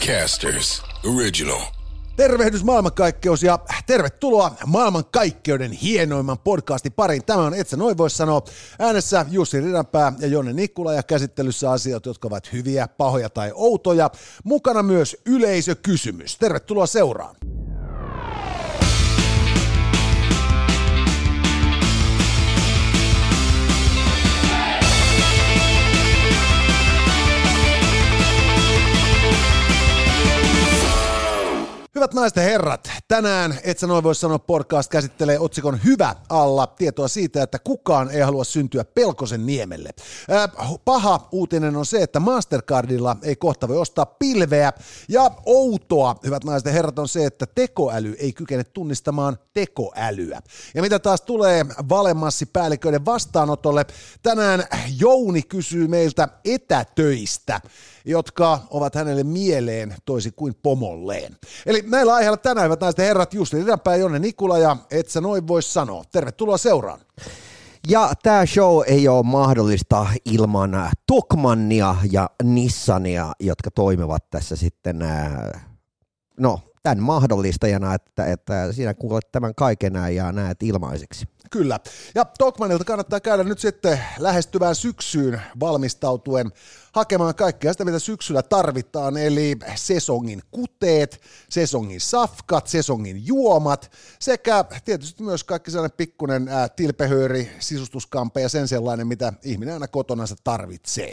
Podcasters Original. Tervehdys maailmankaikkeus ja tervetuloa maailmankaikkeuden hienoimman podcastin pariin. Tämä on Etsä noin voisi sanoa. Äänessä Jussi Ridanpää ja Jonne Nikkula ja käsittelyssä asiat, jotka ovat hyviä, pahoja tai outoja. Mukana myös yleisökysymys. Tervetuloa seuraan. Hyvät naiset ja herrat, tänään Et sä noin voi sanoa podcast käsittelee otsikon Hyvä alla tietoa siitä, että kukaan ei halua syntyä Pelkosen niemelle. Paha uutinen on se, että Mastercardilla ei kohta voi ostaa pilveä ja outoa, hyvät naiset ja herrat, on se, että tekoäly ei kykene tunnistamaan tekoälyä. Ja mitä taas tulee valemassipäälliköiden vastaanotolle, tänään Jouni kysyy meiltä etätöistä jotka ovat hänelle mieleen toisin kuin pomolleen. Eli näillä aiheilla tänään, hyvät naiset herrat, Jussi Ridanpää, Jonne Nikula ja et sä noin voi sanoa. Tervetuloa seuraan. Ja tämä show ei ole mahdollista ilman Tokmannia ja Nissania, jotka toimivat tässä sitten, no, tämän mahdollistajana, että, että siinä kuulet tämän kaiken ja näet ilmaiseksi. Kyllä. Ja Tokmanilta kannattaa käydä nyt sitten lähestyvään syksyyn valmistautuen hakemaan kaikkea sitä, mitä syksyllä tarvitaan, eli sesongin kuteet, sesongin safkat, sesongin juomat sekä tietysti myös kaikki sellainen pikkuinen ää, tilpehööri, sisustuskampe ja sen sellainen, mitä ihminen aina kotonansa tarvitsee.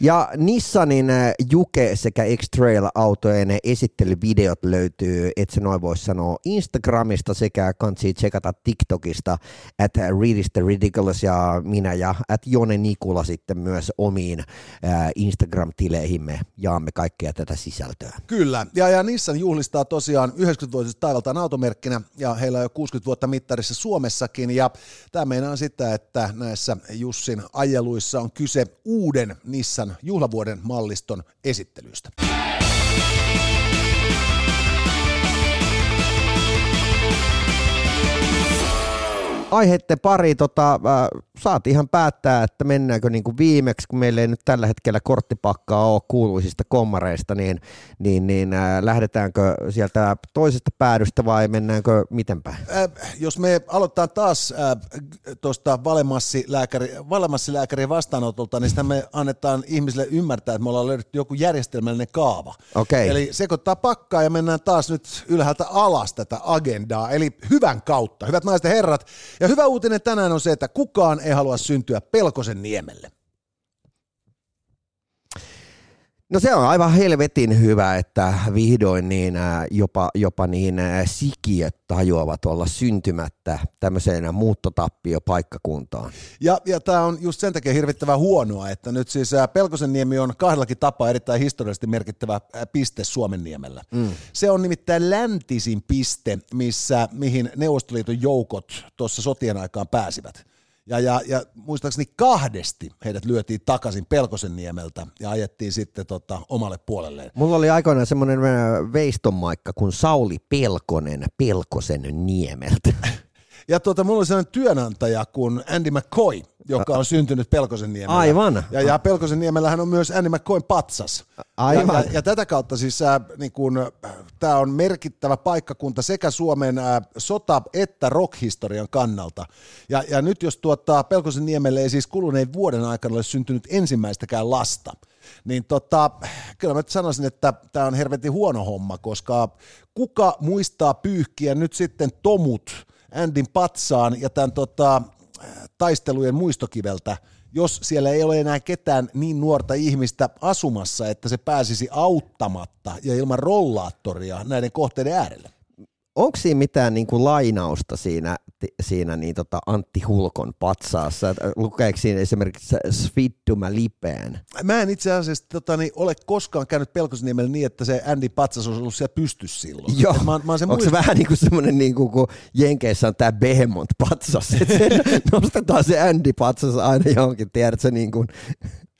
Ja Nissanin Juke sekä X-Trail-autojen esittelyvideot löytyy, et se noin voisi sanoa, Instagramista sekä kansi tsekata TikTokista, at Readista Ridiculous ja minä ja at Jone Nikula sitten myös omiin äh, Instagram-tileihimme jaamme kaikkea tätä sisältöä. Kyllä, ja, ja Nissan juhlistaa tosiaan 90-vuotisesta taivaltaan automerkkinä, ja heillä on jo 60 vuotta mittarissa Suomessakin, ja tämä meinaa sitä, että näissä Jussin ajeluissa on kyse uuden Nissan juhlavuoden malliston esittelystä. aiheiden pari tota, äh, saat ihan päättää, että mennäänkö niin kuin viimeksi, kun meillä ei nyt tällä hetkellä korttipakkaa ole kuuluisista kommareista, niin, niin, niin äh, lähdetäänkö sieltä toisesta päädystä vai mennäänkö miten päin? Äh, jos me aloitetaan taas äh, tuosta valemassilääkäri, valemassilääkärin vastaanotolta, niin sitä me annetaan ihmisille ymmärtää, että me ollaan löydetty joku järjestelmällinen kaava. Okay. Eli sekoittaa pakkaa ja mennään taas nyt ylhäältä alas tätä agendaa, eli hyvän kautta. Hyvät naiset ja herrat, ja hyvä uutinen tänään on se, että kukaan ei halua syntyä Pelkosen niemelle. No se on aivan helvetin hyvä, että vihdoin niin jopa, jopa niin sikiöt tajuavat olla syntymättä tämmöiseen muuttotappiopaikkakuntaan. Ja, ja tämä on just sen takia hirvittävän huonoa, että nyt siis äh, Pelkosen niemi on kahdellakin tapaa erittäin historiallisesti merkittävä piste Suomen niemellä. Mm. Se on nimittäin läntisin piste, missä, mihin Neuvostoliiton joukot tuossa sotien aikaan pääsivät. Ja, ja, ja muistaakseni kahdesti heidät lyötiin takaisin Pelkosen niemeltä ja ajettiin sitten tota, omalle puolelleen. Mulla oli aikoinaan semmoinen veistonmaikka kuin Sauli Pelkonen Pelkosen niemeltä. Ja tuota, mulla oli sellainen työnantaja kuin Andy McCoy, joka on syntynyt Pelkosen niemellä. Aivan. Ja, ja Pelkosen niemellähän on myös Andy McCoyn patsas. Aivan. Ja, ja, ja tätä kautta siis äh, niin kun, tämä on merkittävä paikkakunta sekä Suomen äh, sota- että rock-historian kannalta. Ja, ja nyt jos tuottaa Pelkosen niemelle ei siis kuluneen vuoden aikana ole syntynyt ensimmäistäkään lasta, niin tota, kyllä mä sanoisin, että tämä on hervetin huono homma, koska kuka muistaa pyyhkiä nyt sitten tomut – Andin patsaan ja tämän tota, taistelujen muistokiveltä, jos siellä ei ole enää ketään niin nuorta ihmistä asumassa, että se pääsisi auttamatta ja ilman rollaattoria näiden kohteiden äärelle onko siinä mitään niin kuin lainausta siinä, siinä niin tota Antti Hulkon patsaassa? Lukeeko siinä esimerkiksi Svittuma lipeen? Mä en itse asiassa tota, niin, ole koskaan käynyt Pelkosniemellä niin, että se Andy patsas olisi ollut siellä pystys silloin. Joo. Mä, mä onko se vähän niin kuin semmoinen, niin kuin, kun Jenkeissä on tämä Behemont patsas, että nostetaan se Andy patsas aina johonkin, tiedätkö, niin kuin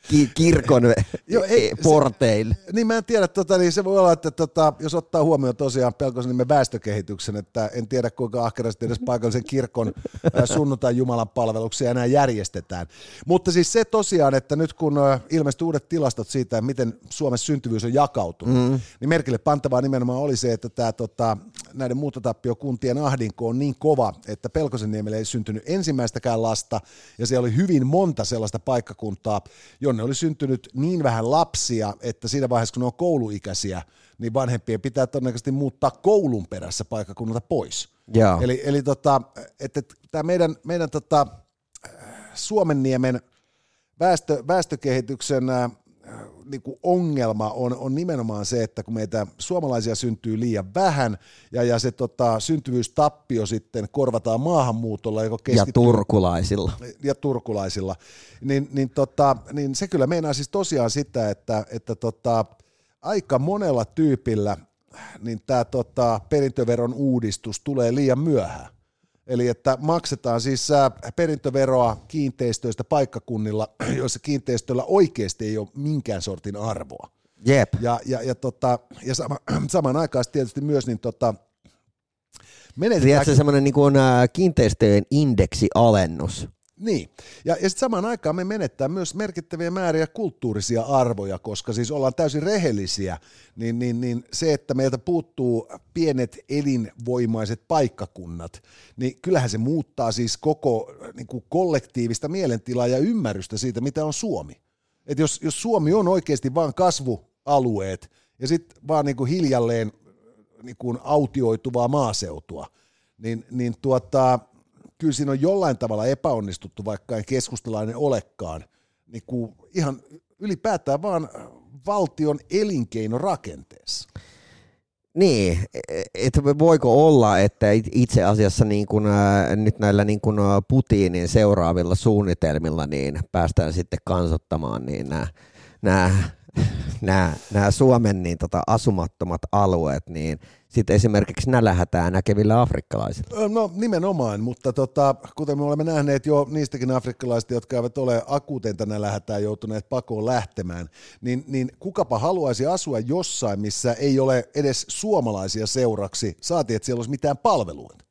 ki- kirkon Joo, ei, porteille. Se, niin mä en tiedä, tota, niin se voi olla, että tota, jos ottaa huomioon tosiaan pelkoisen nimen väestökehityksen, että en tiedä kuinka ahkerasti edes paikallisen kirkon sunnuntai Jumalan palveluksia enää järjestetään. Mutta siis se tosiaan, että nyt kun ilmestyi uudet tilastot siitä, miten Suomessa syntyvyys on jakautunut, mm. niin merkille pantavaa nimenomaan oli se, että tämä tota, näiden muuttotappiokuntien ahdinko on niin kova, että Pelkosenniemelle ei syntynyt ensimmäistäkään lasta, ja siellä oli hyvin monta sellaista paikkakuntaa, jonne oli syntynyt niin vähän lapsia, että siinä vaiheessa, kun ne on kouluikäisiä, niin vanhempien pitää todennäköisesti muuttaa koulun perässä paikkakunnalta pois. Joo. Eli, eli tota, että et, tämä meidän, meidän tota, Suomenniemen väestö, väestökehityksen äh, niin kuin ongelma on, on nimenomaan se, että kun meitä suomalaisia syntyy liian vähän ja, ja se tota, syntyvyystappio sitten korvataan maahanmuutolla, joka keskittyy, ja turkulaisilla. Ja turkulaisilla, niin, niin, tota, niin se kyllä meinaa siis tosiaan sitä, että, että tota, aika monella tyypillä niin tämä tota, perintöveron uudistus tulee liian myöhään. Eli että maksetaan siis perintöveroa kiinteistöistä paikkakunnilla, joissa kiinteistöllä oikeasti ei ole minkään sortin arvoa. Jep. Ja, ja, ja, tota, ja sama, samanaikaisesti tietysti myös niin tota, menetetään... Tiedätkö semmoinen niin kuin, kiinteistöjen indeksialennus? Niin, ja, ja sitten samaan aikaan me menettää myös merkittäviä määriä kulttuurisia arvoja, koska siis ollaan täysin rehellisiä, niin, niin, niin se, että meiltä puuttuu pienet elinvoimaiset paikkakunnat, niin kyllähän se muuttaa siis koko niin kuin kollektiivista mielentilaa ja ymmärrystä siitä, mitä on Suomi. Et jos, jos Suomi on oikeasti vain kasvualueet ja sitten vaan niin kuin hiljalleen niin kuin autioituvaa maaseutua, niin, niin tuota, kyllä siinä on jollain tavalla epäonnistuttu, vaikka ei keskustalainen olekaan, niin kuin ihan ylipäätään vaan valtion elinkeinorakenteessa. Niin, että voiko olla, että itse asiassa niin kuin, ää, nyt näillä niin kuin Putinin seuraavilla suunnitelmilla niin päästään sitten kansottamaan niin nämä, nämä, nämä, nämä Suomen niin tota, asumattomat alueet, niin sitten esimerkiksi nälähätää näkevillä afrikkalaisilla? No nimenomaan, mutta tota, kuten me olemme nähneet jo niistäkin afrikkalaisista, jotka eivät ole akuuteinta nälähätää joutuneet pakoon lähtemään, niin, niin kukapa haluaisi asua jossain, missä ei ole edes suomalaisia seuraksi, saati, että siellä olisi mitään palveluita.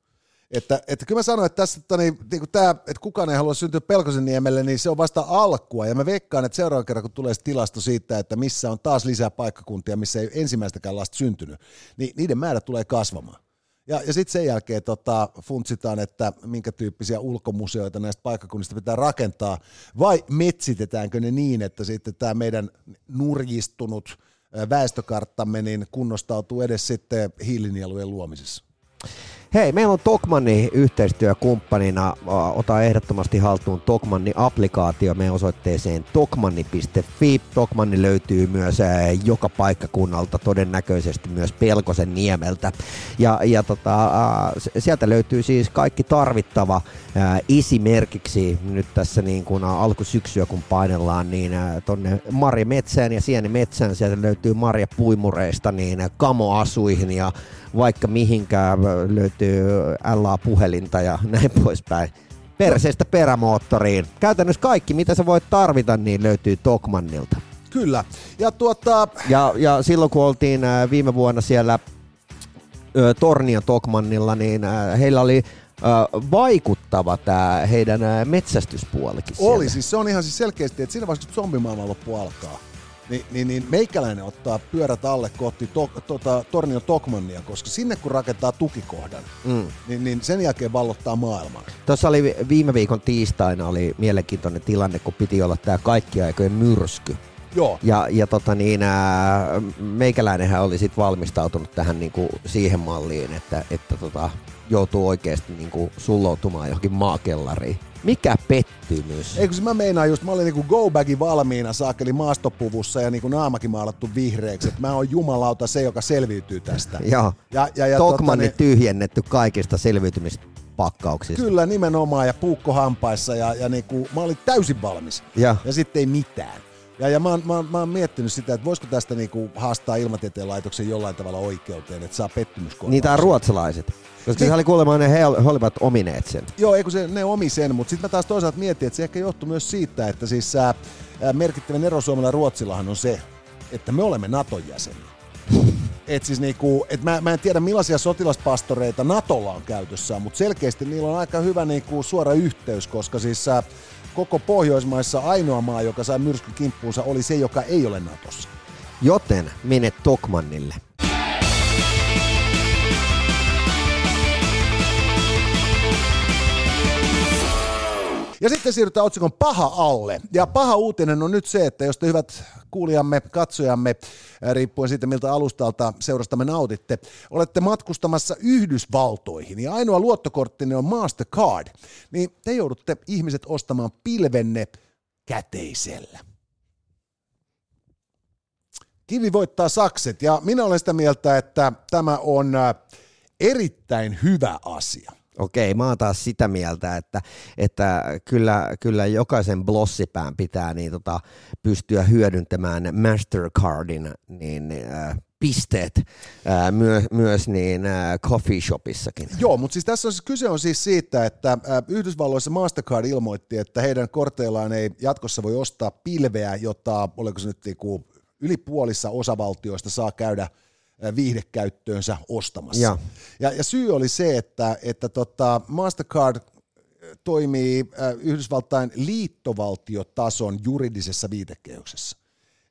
Että, että kyllä mä sanoin, että tässä että, niin, niin tämä, että kukaan ei halua syntyä Pelkosen niemelle, niin se on vasta alkua. Ja mä veikkaan, että seuraavan kerran, kun tulee tilasto siitä, että missä on taas lisää paikkakuntia, missä ei ensimmäistäkään lasta syntynyt, niin niiden määrä tulee kasvamaan. Ja, ja sitten sen jälkeen tota, funtsitaan, että minkä tyyppisiä ulkomuseoita näistä paikkakunnista pitää rakentaa, vai metsitetäänkö ne niin, että sitten tämä meidän nurjistunut väestökarttamme niin kunnostautuu edes sitten hiilinielujen luomisessa. Hei, meillä on Tokmanni yhteistyökumppanina. Ota ehdottomasti haltuun Tokmanni-applikaatio meidän osoitteeseen tokmanni.fi. Tokmanni löytyy myös joka paikkakunnalta, todennäköisesti myös Pelkosen niemeltä. Ja, ja tota, sieltä löytyy siis kaikki tarvittava esimerkiksi nyt tässä niin kuin alkusyksyä kun painellaan, niin tonne Marja Metsään ja Sieni Metsään sieltä löytyy Marja Puimureista niin kamoasuihin ja vaikka mihinkään löytyy LA-puhelinta ja näin poispäin. Perseestä perämoottoriin. Käytännössä kaikki, mitä sä voit tarvita, niin löytyy Tokmannilta. Kyllä. Ja, tuota... ja, ja silloin kun oltiin viime vuonna siellä Tornion Tokmannilla, niin heillä oli vaikuttava tämä heidän metsästyspuolikin. Oli, siellä. siis se on ihan siis selkeästi, että siinä vaiheessa kun zombimaailman loppu alkaa, niin, niin, niin meikäläinen ottaa pyörät alle kohti to, tota, Tornion Tokmannia, koska sinne kun rakentaa tukikohdan, mm. niin, niin sen jälkeen vallottaa maailmaa. Tuossa oli viime viikon tiistaina oli mielenkiintoinen tilanne, kun piti olla tämä kaikki aikojen myrsky. Joo. Ja, ja tota niin, ää, meikäläinenhän oli sit valmistautunut tähän niinku siihen malliin, että, että tota, joutuu oikeasti niinku sulloutumaan johonkin maakellariin. Mikä pettymys? Eikö mä meinaan just, mä olin niinku go bagin valmiina saakeli maastopuvussa ja niinku naamakin maalattu vihreäksi, että mä oon jumalauta se, joka selviytyy tästä. Joo. Ja, ja, ja Tokmanni tota, tyhjennetty kaikista selviytymistä pakkauksista. Kyllä, nimenomaan, ja puukko hampaissa, ja, ja niinku, mä olin täysin valmis. Ja, ja sitten ei mitään. Ja, ja mä, oon, mä, mä oon miettinyt sitä, että voisiko tästä niinku haastaa ilmatieteen laitoksen jollain tavalla oikeuteen, että saa pettymyskorvauksia. Niitä on ruotsalaiset. Koska niin. se oli kuulemma ne he, he olivat omineet sen. Joo, eikö se, ne omi sen, mutta sitten mä taas toisaalta mietin, että se ehkä johtuu myös siitä, että siis ää, merkittävän ero Suomella ja Ruotsillahan on se, että me olemme Naton jäseniä. Et siis niinku, et mä, mä, en tiedä millaisia sotilaspastoreita Natolla on käytössä, mutta selkeästi niillä on aika hyvä niinku suora yhteys, koska siis äh, koko Pohjoismaissa ainoa maa, joka sai myrskyn kimppuunsa, oli se, joka ei ole Natossa. Joten mene Tokmannille. Ja sitten siirrytään otsikon paha alle. Ja paha uutinen on nyt se, että jos te hyvät kuulijamme, katsojamme, riippuen siitä miltä alustalta seurastamme nautitte, olette matkustamassa Yhdysvaltoihin ja ainoa luottokorttini on Mastercard, niin te joudutte ihmiset ostamaan pilvenne käteisellä. Kivi voittaa sakset ja minä olen sitä mieltä, että tämä on erittäin hyvä asia. Okei, mä oon taas sitä mieltä, että, että kyllä, kyllä jokaisen blossipään pitää niin tota, pystyä hyödyntämään Mastercardin niin, äh, pisteet äh, myö, myös niin äh, coffee shopissakin. Joo, mutta siis tässä on, siis kyse on siis siitä, että äh, Yhdysvalloissa Mastercard ilmoitti, että heidän korteillaan ei jatkossa voi ostaa pilveä, jota, oliko se nyt niinku, yli puolissa osavaltioista saa käydä – viihdekäyttöönsä ostamassa. Ja, ja, ja syy oli se, että, että tota Mastercard toimii Yhdysvaltain liittovaltiotason juridisessa viitekehyksessä.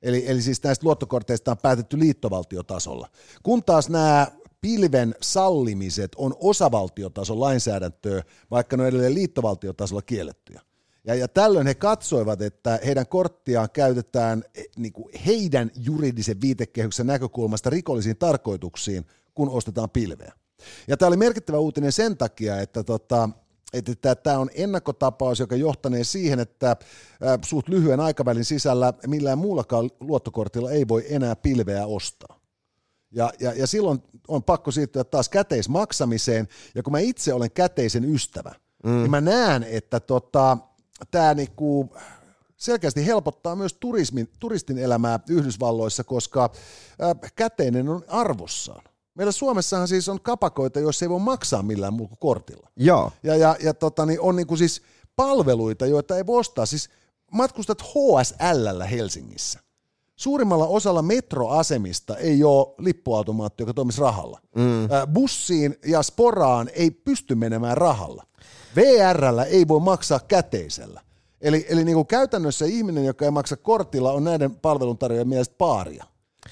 Eli, eli siis näistä luottokorteista on päätetty liittovaltiotasolla. Kun taas nämä pilven sallimiset on osavaltiotason lainsäädäntöä, vaikka ne on edelleen liittovaltiotasolla kiellettyjä. Ja, ja tällöin he katsoivat, että heidän korttiaan käytetään eh, niin kuin heidän juridisen viitekehyksen näkökulmasta rikollisiin tarkoituksiin, kun ostetaan pilveä. Ja tämä oli merkittävä uutinen sen takia, että tota, että tämä on ennakkotapaus, joka johtanee siihen, että suut lyhyen aikavälin sisällä millään muullakaan luottokortilla ei voi enää pilveä ostaa. Ja, ja, ja silloin on pakko siirtyä taas käteismaksamiseen, ja kun mä itse olen käteisen ystävä, mm. niin mä näen, että tota, tämä niinku selkeästi helpottaa myös turismin, turistin elämää Yhdysvalloissa, koska käteinen on arvossaan. Meillä Suomessahan siis on kapakoita, joissa ei voi maksaa millään muulla kortilla. Joo. Ja, ja, ja tota, niin on niinku siis palveluita, joita ei voi ostaa. Siis matkustat HSL Helsingissä. Suurimmalla osalla metroasemista ei ole lippuautomaatti, joka toimisi rahalla. Mm. Bussiin ja sporaan ei pysty menemään rahalla. VRllä ei voi maksaa käteisellä. Eli, eli niin kuin käytännössä ihminen, joka ei maksa kortilla, on näiden palveluntarjoajien mielestä paaria.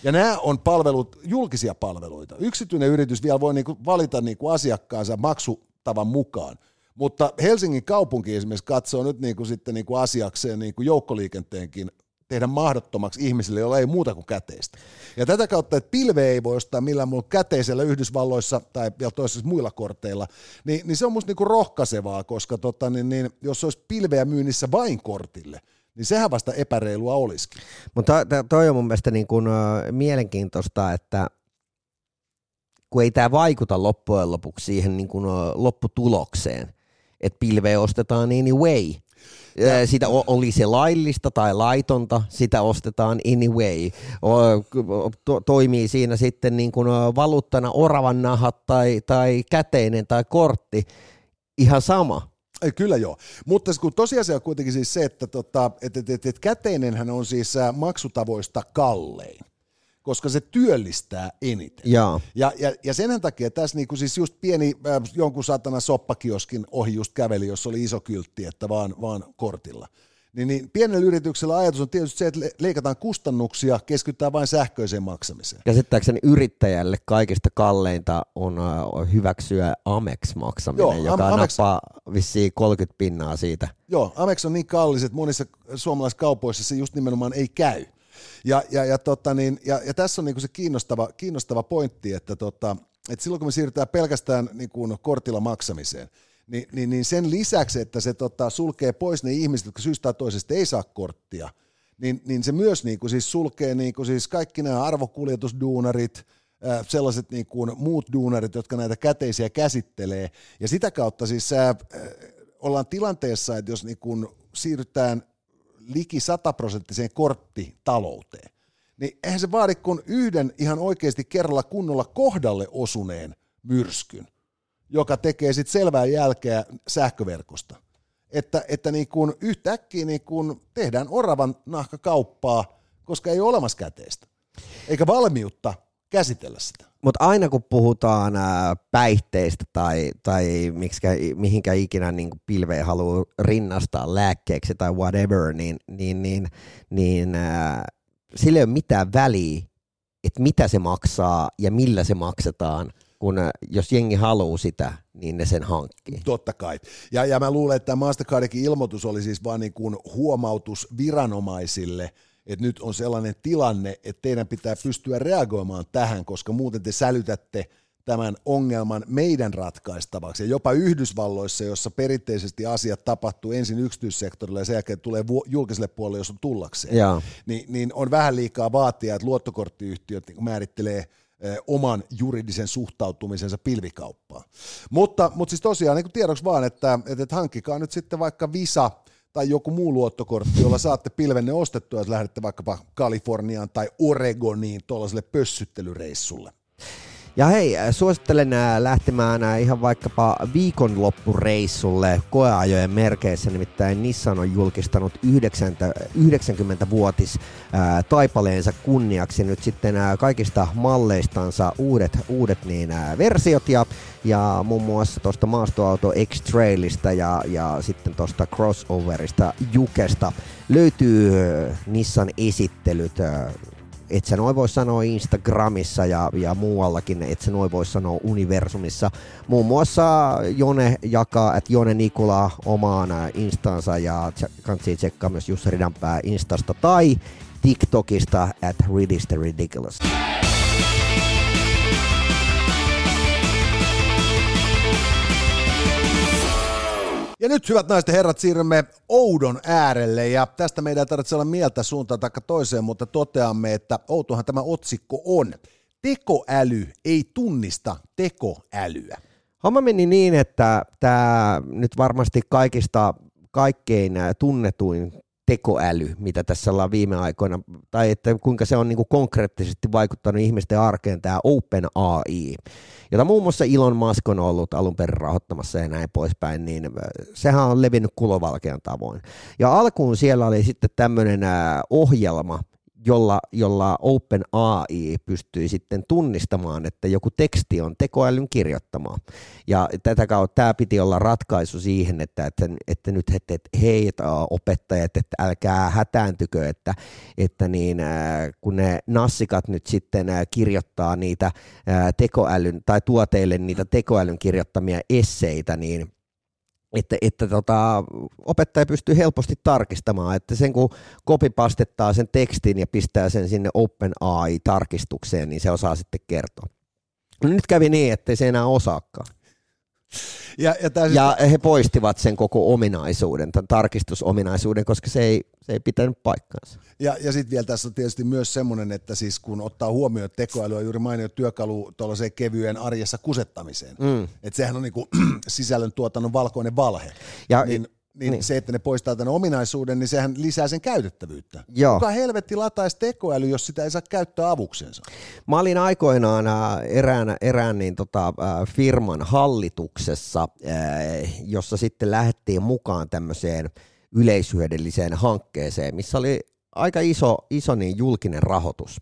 Ja nämä on palvelut, julkisia palveluita. Yksityinen yritys vielä voi niin kuin valita niin kuin asiakkaansa maksutavan mukaan. Mutta Helsingin kaupunki esimerkiksi katsoo nyt niin kuin sitten niin kuin asiakseen niin kuin joukkoliikenteenkin tehdä mahdottomaksi ihmisille, joilla ei muuta kuin käteistä. Ja tätä kautta, että pilve ei voi ostaa millään muulla käteisellä Yhdysvalloissa tai vielä toisessa muilla korteilla, niin, niin se on musta niinku rohkaisevaa, koska tota, niin, niin, jos olisi pilveä myynnissä vain kortille, niin sehän vasta epäreilua olisikin. Mutta toi on mun mielestä niin kuin, uh, mielenkiintoista, että kun ei tämä vaikuta loppujen lopuksi siihen niin kuin, uh, lopputulokseen, että pilveä ostetaan anyway, ja, sitä oli se laillista tai laitonta, sitä ostetaan anyway. To, toimii siinä sitten niin kuin valuuttana oravan nahat tai, tai käteinen tai kortti, ihan sama. Ei, kyllä joo, mutta kun tosiasia on kuitenkin siis se, että tota, et, et, et, et käteinenhän on siis maksutavoista kallein koska se työllistää eniten. Ja, ja, ja, ja sen takia tässä niinku siis just pieni äh, jonkun satana soppakioskin ohi just käveli, jossa oli iso kyltti, että vaan, vaan kortilla. Niin, niin pienellä yrityksellä ajatus on tietysti se, että leikataan kustannuksia, keskitytään vain sähköiseen maksamiseen. Käsittääkseni yrittäjälle kaikista kalleinta on uh, hyväksyä Amex-maksaminen, Joo, joka Am- Amex... nappaa vissiin 30 pinnaa siitä. Joo, Amex on niin kallis, että monissa suomalaisissa kaupoissa se just nimenomaan ei käy. Ja, ja, ja, tota niin, ja, ja tässä on niin se kiinnostava, kiinnostava pointti, että, tota, että silloin kun me siirrytään pelkästään niin kuin kortilla maksamiseen, niin, niin, niin sen lisäksi, että se tota, sulkee pois ne ihmiset, jotka syystä tai toisesta ei saa korttia, niin, niin se myös niin kuin siis sulkee niin kuin siis kaikki nämä arvokuljetusduunarit, sellaiset niin kuin muut duunarit, jotka näitä käteisiä käsittelee. Ja sitä kautta siis ollaan tilanteessa, että jos niin kuin siirrytään liki sataprosenttiseen korttitalouteen, niin eihän se vaadi kuin yhden ihan oikeasti kerralla kunnolla kohdalle osuneen myrskyn, joka tekee sitten selvää jälkeä sähköverkosta. että, että niin kuin yhtäkkiä niin kuin tehdään oravan nahkakauppaa, koska ei ole olemassa käteistä, eikä valmiutta käsitellä sitä. Mutta aina kun puhutaan päihteistä tai, tai miksikä, mihinkä ikinä niin pilveen haluaa rinnastaa lääkkeeksi tai whatever, niin, niin, niin, niin ää, sillä ei ole mitään väliä, että mitä se maksaa ja millä se maksetaan, kun jos jengi haluaa sitä, niin ne sen hankkii. Totta kai. Ja, ja mä luulen, että Mastercardikin ilmoitus oli siis vain niin kuin huomautus viranomaisille – että nyt on sellainen tilanne, että teidän pitää pystyä reagoimaan tähän, koska muuten te sälytätte tämän ongelman meidän ratkaistavaksi. Ja jopa Yhdysvalloissa, jossa perinteisesti asiat tapahtuu ensin yksityissektorilla ja sen jälkeen tulee julkiselle puolelle, jos on tullakseen, niin, niin on vähän liikaa vaatia, että luottokorttiyhtiöt niin määrittelee oman juridisen suhtautumisensa pilvikauppaan. Mutta, mutta siis tosiaan niin tiedoksi vaan, että, että hankkikaa nyt sitten vaikka Visa – tai joku muu luottokortti, jolla saatte pilvenne ostettua, jos lähdette vaikkapa Kaliforniaan tai Oregoniin tuollaiselle pössyttelyreissulle. Ja hei, äh, suosittelen äh, lähtemään äh, ihan vaikkapa viikonloppureissulle koeajojen merkeissä, nimittäin Nissan on julkistanut 90-vuotis taipaleensa kunniaksi. Nyt sitten kaikista malleistansa uudet, uudet niin, versiot ja, ja muun muassa tuosta maastoauto X-Trailista ja, ja sitten tuosta crossoverista Jukesta löytyy Nissan esittelyt et sä noin voi sanoa Instagramissa ja, ja muuallakin, et sä noin voi sanoa universumissa. Muun muassa Jone jakaa, että Jone Nikula omaan instansa ja kansi tsekkaa myös Jussi Ridanpää Instasta tai TikTokista at Ridiculous. Ja nyt hyvät naiset ja herrat siirrymme Oudon äärelle ja tästä meidän ei tarvitse olla mieltä suuntaan tai toiseen, mutta toteamme, että outohan tämä otsikko on. Tekoäly ei tunnista tekoälyä. Homma meni niin, että tämä nyt varmasti kaikista kaikkein tunnetuin tekoäly, mitä tässä ollaan viime aikoina, tai että kuinka se on niin kuin konkreettisesti vaikuttanut ihmisten arkeen, tämä Open AI, jota muun muassa Elon Musk on ollut alun perin rahoittamassa ja näin poispäin, niin äh, sehän on levinnyt kulovalkean tavoin. Ja alkuun siellä oli sitten tämmöinen äh, ohjelma, jolla, jolla OpenAI pystyy sitten tunnistamaan, että joku teksti on tekoälyn kirjoittamaa. Ja tätä kautta tämä piti olla ratkaisu siihen, että, että, että nyt että, että hei opettajat, että älkää hätääntykö, että, että niin, kun ne nassikat nyt sitten kirjoittaa niitä tekoälyn tai tuoteille niitä tekoälyn kirjoittamia esseitä, niin että, että tota, opettaja pystyy helposti tarkistamaan, että sen kun kopipastettaa sen tekstin ja pistää sen sinne OpenAI-tarkistukseen, niin se osaa sitten kertoa. No nyt kävi niin, että se enää osaakaan. Ja, ja, siis... ja he poistivat sen koko ominaisuuden, tämän tarkistusominaisuuden, koska se ei, se ei pitänyt paikkaansa. Ja, ja sitten vielä tässä on tietysti myös semmoinen, että siis kun ottaa huomioon, että tekoäly on juuri mainio työkalu tuollaiseen kevyen arjessa kusettamiseen, mm. että sehän on niinku sisällön tuotannon valkoinen valhe, ja, niin niin, niin se, että ne poistaa tämän ominaisuuden, niin sehän lisää sen käytettävyyttä. Joo. Kuka helvetti lataisi tekoäly, jos sitä ei saa käyttää avuksensa? Mä olin aikoinaan äh, erään, erään niin tota, äh, firman hallituksessa, äh, jossa sitten lähdettiin mukaan tämmöiseen yleishyödylliseen hankkeeseen, missä oli aika iso, iso niin julkinen rahoitus.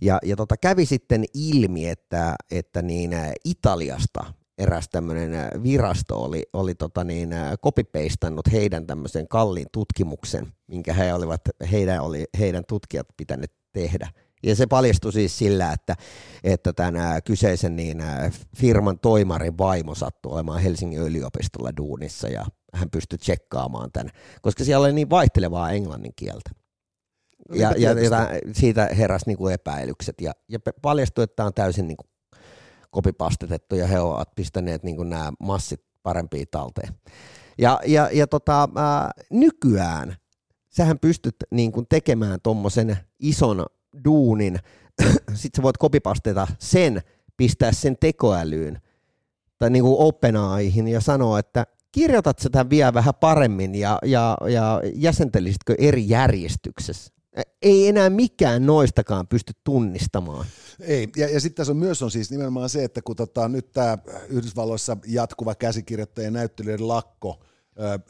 Ja, ja tota, kävi sitten ilmi, että, että niin Italiasta eräs tämmöinen virasto oli, oli tota niin, kopipeistannut heidän tämmöisen kalliin tutkimuksen, minkä he olivat, heidän, oli, heidän tutkijat pitäneet tehdä. Ja se paljastui siis sillä, että, että tämän kyseisen niin, firman toimarin vaimo sattui olemaan Helsingin yliopistolla duunissa ja hän pystyi tsekkaamaan tämän, koska siellä oli niin vaihtelevaa englannin kieltä. Ja, ja, ja siitä heräsi niin kuin epäilykset ja, ja paljastui, että tämä on täysin niin kuin kopipastetettu ja he ovat pistäneet niin nämä massit parempiin talteen. Ja, ja, ja tota, ää, nykyään sähän pystyt niin kuin tekemään tuommoisen ison duunin, sitten sä voit kopipasteta sen, pistää sen tekoälyyn tai niin kuin OpenAIhin ja sanoa, että kirjoitat sä tämän vielä vähän paremmin ja, ja, ja jäsentelisitkö eri järjestyksessä? Ei enää mikään noistakaan pysty tunnistamaan. Ei, ja, ja sitten tässä on myös on siis nimenomaan se, että kun tota, nyt tämä Yhdysvalloissa jatkuva käsikirjoittajien näyttelijöiden lakko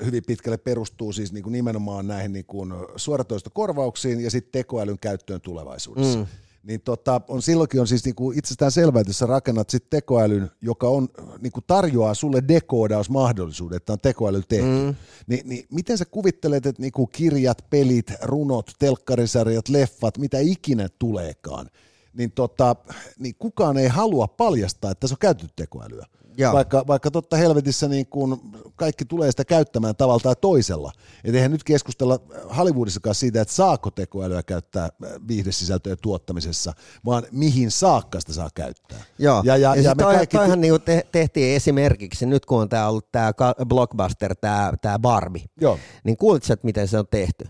hyvin pitkälle perustuu siis niin kuin nimenomaan näihin niin kuin suoratoistokorvauksiin ja sitten tekoälyn käyttöön tulevaisuudessa. Mm. Niin tota, on silloinkin on siis niinku itsestään selvää, että sä rakennat sit tekoälyn, joka on, niinku tarjoaa sulle dekoodausmahdollisuuden, että on tekoäly tehty. Mm. Ni, niin miten sä kuvittelet, että niinku kirjat, pelit, runot, telkkarisarjat, leffat, mitä ikinä tuleekaan, niin, tota, niin kukaan ei halua paljastaa, että se on käytetty tekoälyä. Joo. Vaikka, vaikka totta helvetissä niin kun kaikki tulee sitä käyttämään tavalla tai toisella. Et eihän nyt keskustella Hollywoodissakaan siitä, että saako tekoälyä käyttää äh, viihdesisältöjen tuottamisessa, vaan mihin saakka sitä saa käyttää. Joo, ja, ja, ja, ja me toi, kaikki... toihan niin te, tehtiin esimerkiksi, nyt kun on tää ollut tämä blockbuster, tämä tää Barbie, Joo. niin kuulitko että miten se on tehty?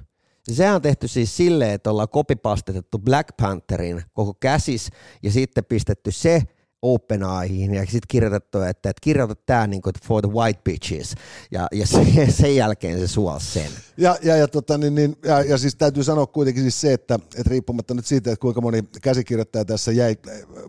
Sehän on tehty siis silleen, että ollaan kopipastetettu Black Pantherin koko käsis ja sitten pistetty se OpenAIhin ja sitten kirjoitettu, että, että kirjoita tämä niin kuin for the white bitches ja, ja se, sen jälkeen se suos sen. Ja, ja, ja, tota, niin, niin, ja, ja siis täytyy sanoa kuitenkin siis se, että, että riippumatta nyt siitä, että kuinka moni käsikirjoittaja tässä jäi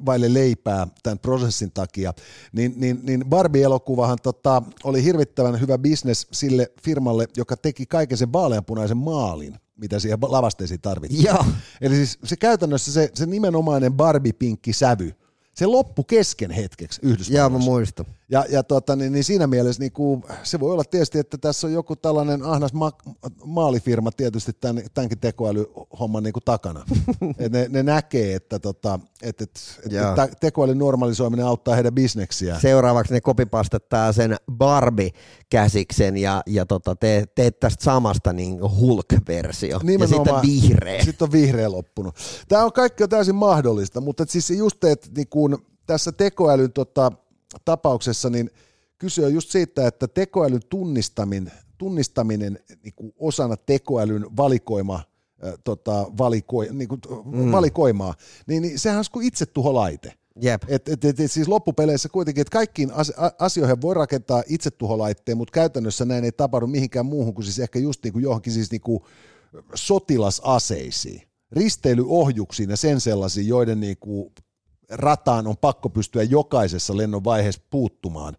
vaille leipää tämän prosessin takia, niin, niin, niin Barbie-elokuvahan tota, oli hirvittävän hyvä bisnes sille firmalle, joka teki kaiken sen vaaleanpunaisen maalin mitä siihen lavasteisiin tarvittiin. Ja. Eli siis se käytännössä se, se nimenomainen Barbie-pinkki sävy, se loppu kesken hetkeksi Yhdysvalloissa. Joo, mä muistan. Ja, ja tota, niin, niin siinä mielessä niin kuin, se voi olla tietysti, että tässä on joku tällainen ahnas ma- maalifirma tietysti tämän, tämänkin tekoälyhomman niin kuin takana. et ne, ne, näkee, että, tota, että, että, että tekoälyn normalisoiminen auttaa heidän bisneksiään. Seuraavaksi ne kopipastettaa sen Barbie-käsiksen ja, ja tota, te, teet tästä samasta niin Hulk-versio. Nimenomaan, ja sitten vihreä. Sitten on vihreä loppunut. Tämä on kaikki on täysin mahdollista, mutta siis just että niin kuin, tässä tekoälyn tota, tapauksessa niin kyse on just siitä, että tekoälyn tunnistaminen, tunnistaminen niin kuin osana tekoälyn valikoima, tota, valiko, niin kuin, mm. valikoimaa, niin, niin sehän on kuin itse tuholaite. Jep. Et, et, et, et siis loppupeleissä kuitenkin, että kaikkiin asioihin voi rakentaa itsetuholaitteen, mutta käytännössä näin ei tapahdu mihinkään muuhun kuin siis ehkä just niin kuin johonkin siis niin kuin sotilasaseisiin, risteilyohjuksiin ja sen sellaisiin, joiden niin kuin rataan on pakko pystyä jokaisessa lennon vaiheessa puuttumaan,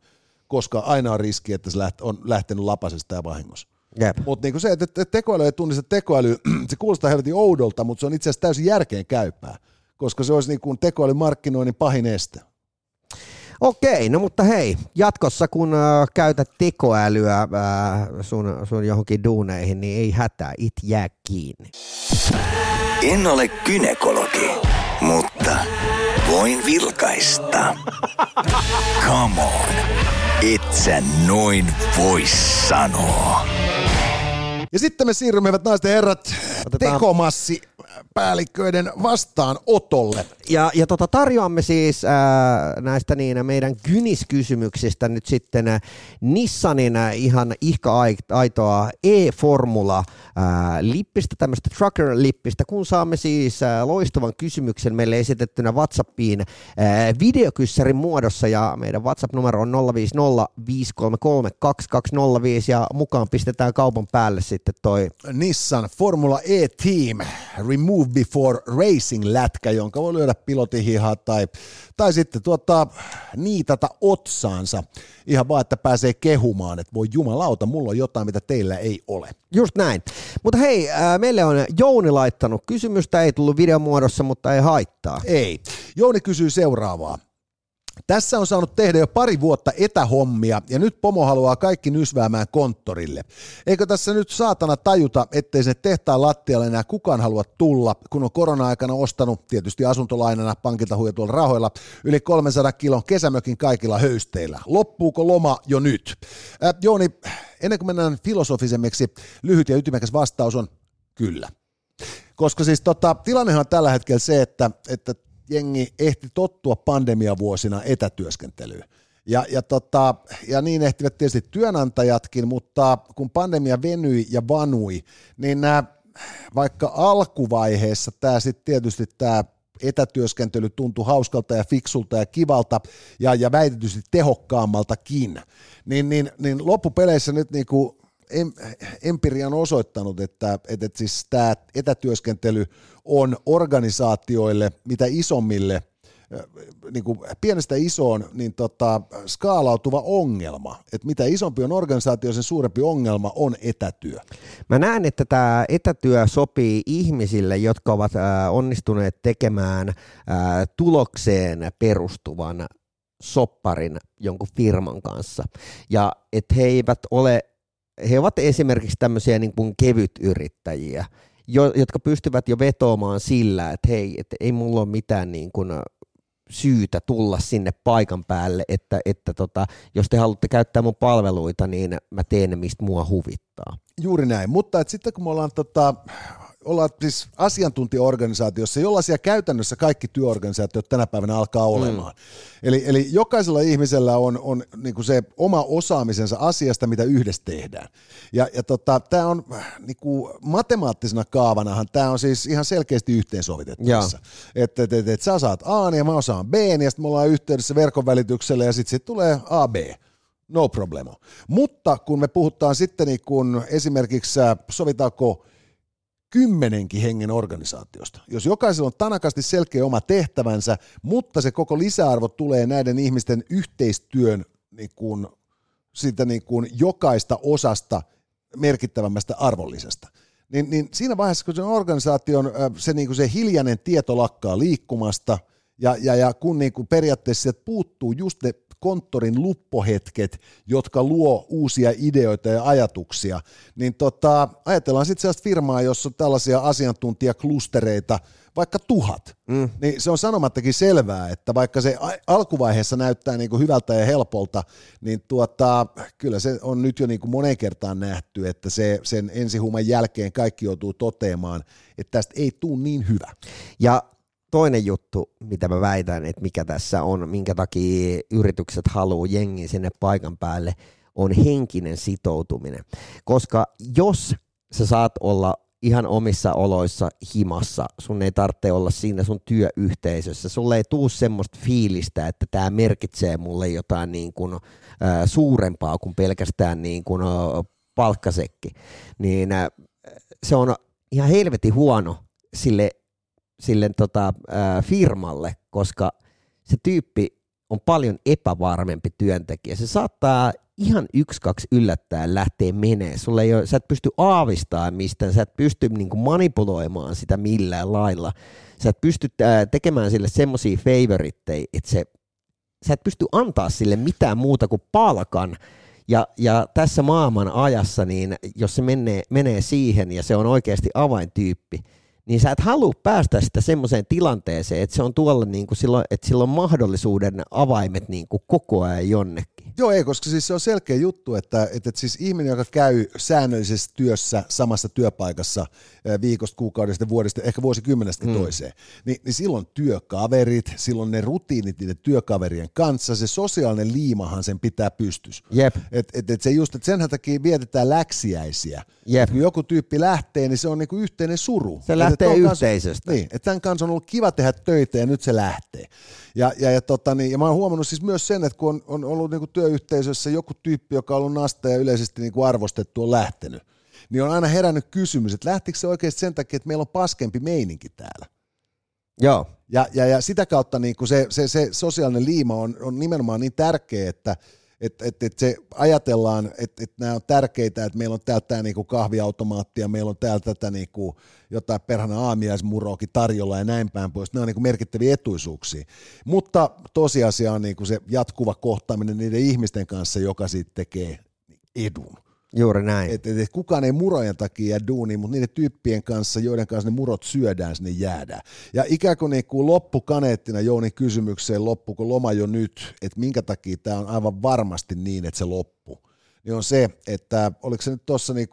koska aina on riski, että se on lähtenyt lapasesta ja vahingossa. Mutta niinku se, että tekoäly ei tunnista tekoäly, se kuulostaa helvetin oudolta, mutta se on itse asiassa täysin järkeen käypää, koska se olisi niinku tekoälymarkkinoinnin pahin este. Okei, no mutta hei, jatkossa kun äh, käytät tekoälyä äh, sun, sun johonkin duuneihin, niin ei hätää, it jää kiinni. En ole kynekologi, mutta voin vilkaista. Come on, et sä noin voi sanoa. Ja sitten me siirrymme, hyvät naisten herrat, Otetaan... tekomassi päällikköiden vastaanotolle. Ja, ja tota, tarjoamme siis ää, näistä niin, meidän kyniskysymyksistä nyt sitten ää, Nissanin ää, ihan ihka-aitoa e-formula lippistä, tämmöistä trucker-lippistä, kun saamme siis ää, loistavan kysymyksen meille esitettynä WhatsAppiin ää, videokyssärin muodossa ja meidän WhatsApp-numero on 050 533 2205 ja mukaan pistetään kaupan päälle sitten toi Nissan Formula E-Team Remove Before Racing-lätkä, jonka voi lyödä pilotihihaa tai, tai sitten tuota, niitata otsaansa ihan vaan, että pääsee kehumaan, että voi jumalauta, mulla on jotain, mitä teillä ei ole. Just näin. Mutta hei, äh, meille on Jouni laittanut kysymystä, ei tullut videomuodossa, mutta ei haittaa. Ei. Jouni kysyy seuraavaa. Tässä on saanut tehdä jo pari vuotta etähommia ja nyt pomo haluaa kaikki nysväämään konttorille. Eikö tässä nyt saatana tajuta, ettei se tehtaan lattialle enää kukaan halua tulla, kun on korona-aikana ostanut tietysti asuntolainana pankilta huijatuilla rahoilla yli 300 kilon kesämökin kaikilla höysteillä. Loppuuko loma jo nyt? Äh, Jooni, ennen kuin mennään filosofisemmiksi, lyhyt ja ytimekäs vastaus on kyllä. Koska siis tota, tilannehan on tällä hetkellä se, että, että jengi ehti tottua pandemiavuosina etätyöskentelyyn. Ja, ja, tota, ja niin ehtivät tietysti työnantajatkin, mutta kun pandemia venyi ja vanui, niin nämä, vaikka alkuvaiheessa tämä sitten tietysti tämä etätyöskentely tuntui hauskalta ja fiksulta ja kivalta ja, ja väitetysti tehokkaammaltakin, niin, niin, niin loppupeleissä nyt niinku empiria on osoittanut, että, että, että siis tämä etätyöskentely on organisaatioille, mitä isommille, niin kuin pienestä isoon niin tota, skaalautuva ongelma. Että mitä isompi on organisaatio, sen suurempi ongelma on etätyö. Mä näen, että tämä etätyö sopii ihmisille, jotka ovat onnistuneet tekemään tulokseen perustuvan sopparin jonkun firman kanssa. Ja että he eivät ole, he ovat esimerkiksi tämmöisiä niin kuin kevytyrittäjiä, jotka pystyvät jo vetoamaan sillä, että hei, että ei mulla ole mitään niin kuin syytä tulla sinne paikan päälle, että, että tota, jos te haluatte käyttää mun palveluita, niin mä teen mistä mua huvittaa. Juuri näin, mutta että sitten kun me ollaan tota, ollaan siis asiantuntijaorganisaatiossa, jollaisia käytännössä kaikki työorganisaatiot tänä päivänä alkaa olemaan. Mm. Eli, eli jokaisella ihmisellä on, on niin kuin se oma osaamisensa asiasta, mitä yhdessä tehdään. Ja, ja tota, tämä on niin kuin matemaattisena kaavanahan, tämä on siis ihan selkeästi yhteensovitettavissa. Että et, et, et, sä osaat A ja mä osaan B, ja sitten me ollaan yhteydessä verkon välityksellä, ja sitten sit tulee A, B. No problemo. Mutta kun me puhutaan sitten niin kun esimerkiksi, sovitaanko kymmenenkin hengen organisaatiosta. Jos jokaisella on tanakasti selkeä oma tehtävänsä, mutta se koko lisäarvo tulee näiden ihmisten yhteistyön niin kuin, siitä niin kuin jokaista osasta merkittävämmästä arvollisesta. Niin, niin siinä vaiheessa, kun se organisaation se, niin kuin se hiljainen tieto lakkaa liikkumasta, ja, ja, ja kun niin kuin periaatteessa sieltä puuttuu just ne konttorin luppohetket, jotka luo uusia ideoita ja ajatuksia, niin tota, ajatellaan sitten sellaista firmaa, jossa on tällaisia asiantuntijaklustereita, vaikka tuhat, mm. niin se on sanomattakin selvää, että vaikka se alkuvaiheessa näyttää niin kuin hyvältä ja helpolta, niin tuota, kyllä se on nyt jo niin kuin moneen kertaan nähty, että se, sen ensihuuman jälkeen kaikki joutuu toteamaan, että tästä ei tule niin hyvä. Ja toinen juttu, mitä mä väitän, että mikä tässä on, minkä takia yritykset haluaa jengi sinne paikan päälle, on henkinen sitoutuminen. Koska jos sä saat olla ihan omissa oloissa himassa, sun ei tarvitse olla siinä sun työyhteisössä, sulle ei tuu semmoista fiilistä, että tämä merkitsee mulle jotain niin kuin, suurempaa kuin pelkästään niin kuin, äh, palkkasekki, niin se on ihan helvetin huono sille sille tota, ää, firmalle, koska se tyyppi on paljon epävarmempi työntekijä. Se saattaa ihan yksi, kaksi yllättäen lähteä menee. Sulle ei ole, sä et pysty aavistamaan mistä, sä et pysty niinku manipuloimaan sitä millään lailla. Sä et pysty ää, tekemään sille semmoisia favoritteja, että se, sä et pysty antaa sille mitään muuta kuin palkan. Ja, ja tässä maailman ajassa, niin jos se menee, menee siihen ja se on oikeasti avaintyyppi, niin sä et halua päästä sitä semmoiseen tilanteeseen, että se on tuolla niin kuin silloin, että sillä on mahdollisuuden avaimet niin kuin koko ajan jonnekin. Joo, ei, koska siis se on selkeä juttu, että, että, että siis ihminen, joka käy säännöllisesti työssä samassa työpaikassa viikosta, kuukaudesta, vuodesta, ehkä vuosikymmenestä mm. toiseen, niin, niin silloin työkaverit, silloin ne rutiinit niiden työkaverien kanssa, se sosiaalinen liimahan sen pitää pystys. Jep. Et, et, et se just, että senhän takia vietetään läksiäisiä. Jep. Kun joku tyyppi lähtee, niin se on niinku yhteinen suru. Se lähtee yhteisöstä. Kanssa, niin, että tämän kanssa on ollut kiva tehdä töitä ja nyt se lähtee. Ja, ja, ja, tota, niin, ja mä oon huomannut siis myös sen, että kun on, on ollut niinku työyhteisössä joku tyyppi, joka on ollut nasta ja yleisesti niinku arvostettu, on lähtenyt, niin on aina herännyt kysymys, että lähtikö se oikeasti sen takia, että meillä on paskempi meininki täällä. Joo. Ja, ja, ja sitä kautta niin se, se, se sosiaalinen liima on, on nimenomaan niin tärkeä, että, että et, et se ajatellaan, että et nämä on tärkeitä, että meillä on täältä tämä niinku kahviautomaatti ja meillä on täällä tätä niinku jotain perhana aamiaismuroakin tarjolla ja näin päin pois. Nämä on niinku merkittäviä etuisuuksia. Mutta tosiasia on niinku se jatkuva kohtaaminen niiden ihmisten kanssa, joka siitä tekee edun. Juuri näin. Et, et, et kukaan ei murojen takia jää duuniin, mutta niiden tyyppien kanssa, joiden kanssa ne murot syödään, sinne jäädään. Ja ikään kuin, niin kuin loppukaneettina Jounin kysymykseen, loppuko loma jo nyt, että minkä takia tämä on aivan varmasti niin, että se loppu, niin on se, että oliko se nyt tuossa niin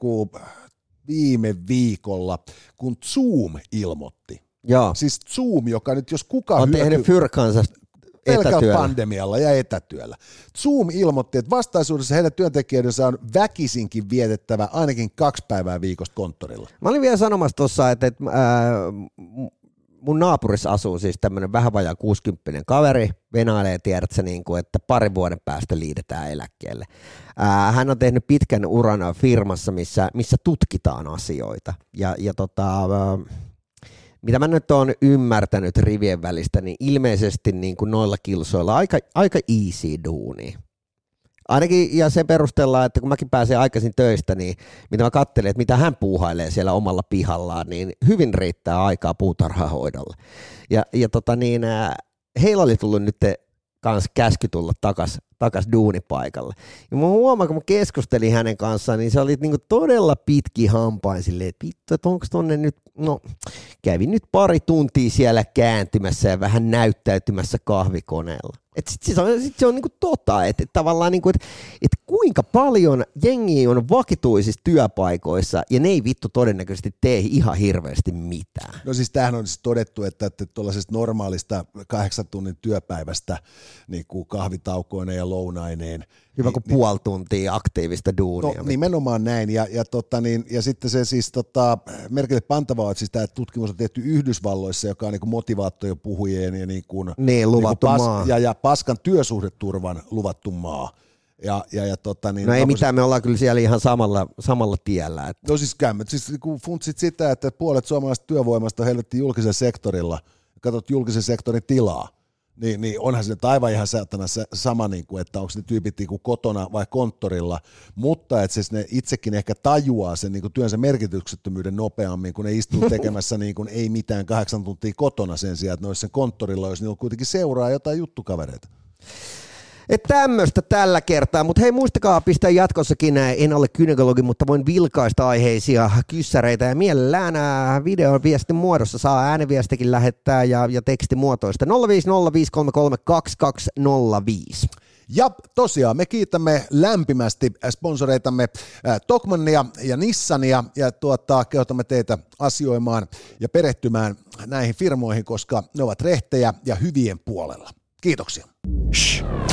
viime viikolla, kun Zoom ilmoitti, Joo. Siis Zoom, joka nyt jos kuka on hyöty... tehnyt fyrkansa pelkällä pandemialla ja etätyöllä. Zoom ilmoitti, että vastaisuudessa heidän työntekijöidensä on väkisinkin vietettävä ainakin kaksi päivää viikosta konttorilla. Mä olin vielä sanomassa tuossa, että, että ää, mun naapurissa asuu siis tämmöinen vähän vajaa 60 kaveri, venailee, tiedätkö, niin kuin, että parin vuoden päästä liidetään eläkkeelle. Ää, hän on tehnyt pitkän uran firmassa, missä, missä tutkitaan asioita. Ja, ja tota, mitä mä nyt oon ymmärtänyt rivien välistä, niin ilmeisesti niin kuin noilla kilsoilla aika, aika easy duuni. Ainakin ja se perustellaan, että kun mäkin pääsen aikaisin töistä, niin mitä mä katselen, että mitä hän puuhailee siellä omalla pihallaan, niin hyvin riittää aikaa puutarhahoidolle. Ja, ja tota niin, heillä oli tullut nyt kans käsky tulla takas, takas duunipaikalle. Ja mä huomaan, kun mä keskustelin hänen kanssaan, niin se oli niinku todella pitki hampain silleen, että vittu, että onko tonne nyt, no kävin nyt pari tuntia siellä kääntymässä ja vähän näyttäytymässä kahvikoneella. Et sit, sit on, sit se on niinku tota, että et tavallaan niinku, et, et kuinka paljon jengi on vakituisissa työpaikoissa ja ne ei vittu todennäköisesti tee ihan hirveästi mitään. No siis tämähän on siis todettu, että, että tuollaisesta normaalista kahdeksan tunnin työpäivästä niin kuin kahvitaukoineen ja lounaineen. Hyvä kuin niin, puoli tuntia aktiivista duunia. No, nimenomaan näin, ja, ja, tota, niin, ja sitten se siis tota, merkille pantavaa, että siis tämä tutkimus on tehty Yhdysvalloissa, joka on niin motivaattojen puhujien ja, niin kuin, niin, luvattu niin kuin pas, maa. Ja, ja paskan työsuhdeturvan luvattu maa. Ja, ja, ja tota, niin, no ei mitään, me ollaan kyllä siellä ihan samalla, samalla tiellä. Että. No siis käymme, siis kun funtsit sitä, että puolet suomalaisesta työvoimasta on helvetti julkisella sektorilla, katsot julkisen sektorin tilaa, niin, niin onhan se aivan ihan saatana sama, niin kuin, että onko ne tyypit niin kuin kotona vai konttorilla, mutta että siis ne itsekin ehkä tajuaa sen niin kuin työnsä merkityksettömyyden nopeammin, kun ne istuu tekemässä niin kuin ei mitään kahdeksan tuntia kotona sen sijaan, että ne olisi sen konttorilla, jos niillä kuitenkin seuraa jotain juttukavereita. Että tämmöistä tällä kertaa, mutta hei muistakaa pistää jatkossakin, en ole kynekologi, mutta voin vilkaista aiheisia kyssäreitä ja mielellään videoviestin muodossa saa ääniviestikin lähettää ja, ja tekstimuotoista 050533205. Ja tosiaan me kiitämme lämpimästi sponsoreitamme Tokmannia ja Nissania ja tuota, kehotamme teitä asioimaan ja perehtymään näihin firmoihin, koska ne ovat rehtejä ja hyvien puolella. Kiitoksia. Shh.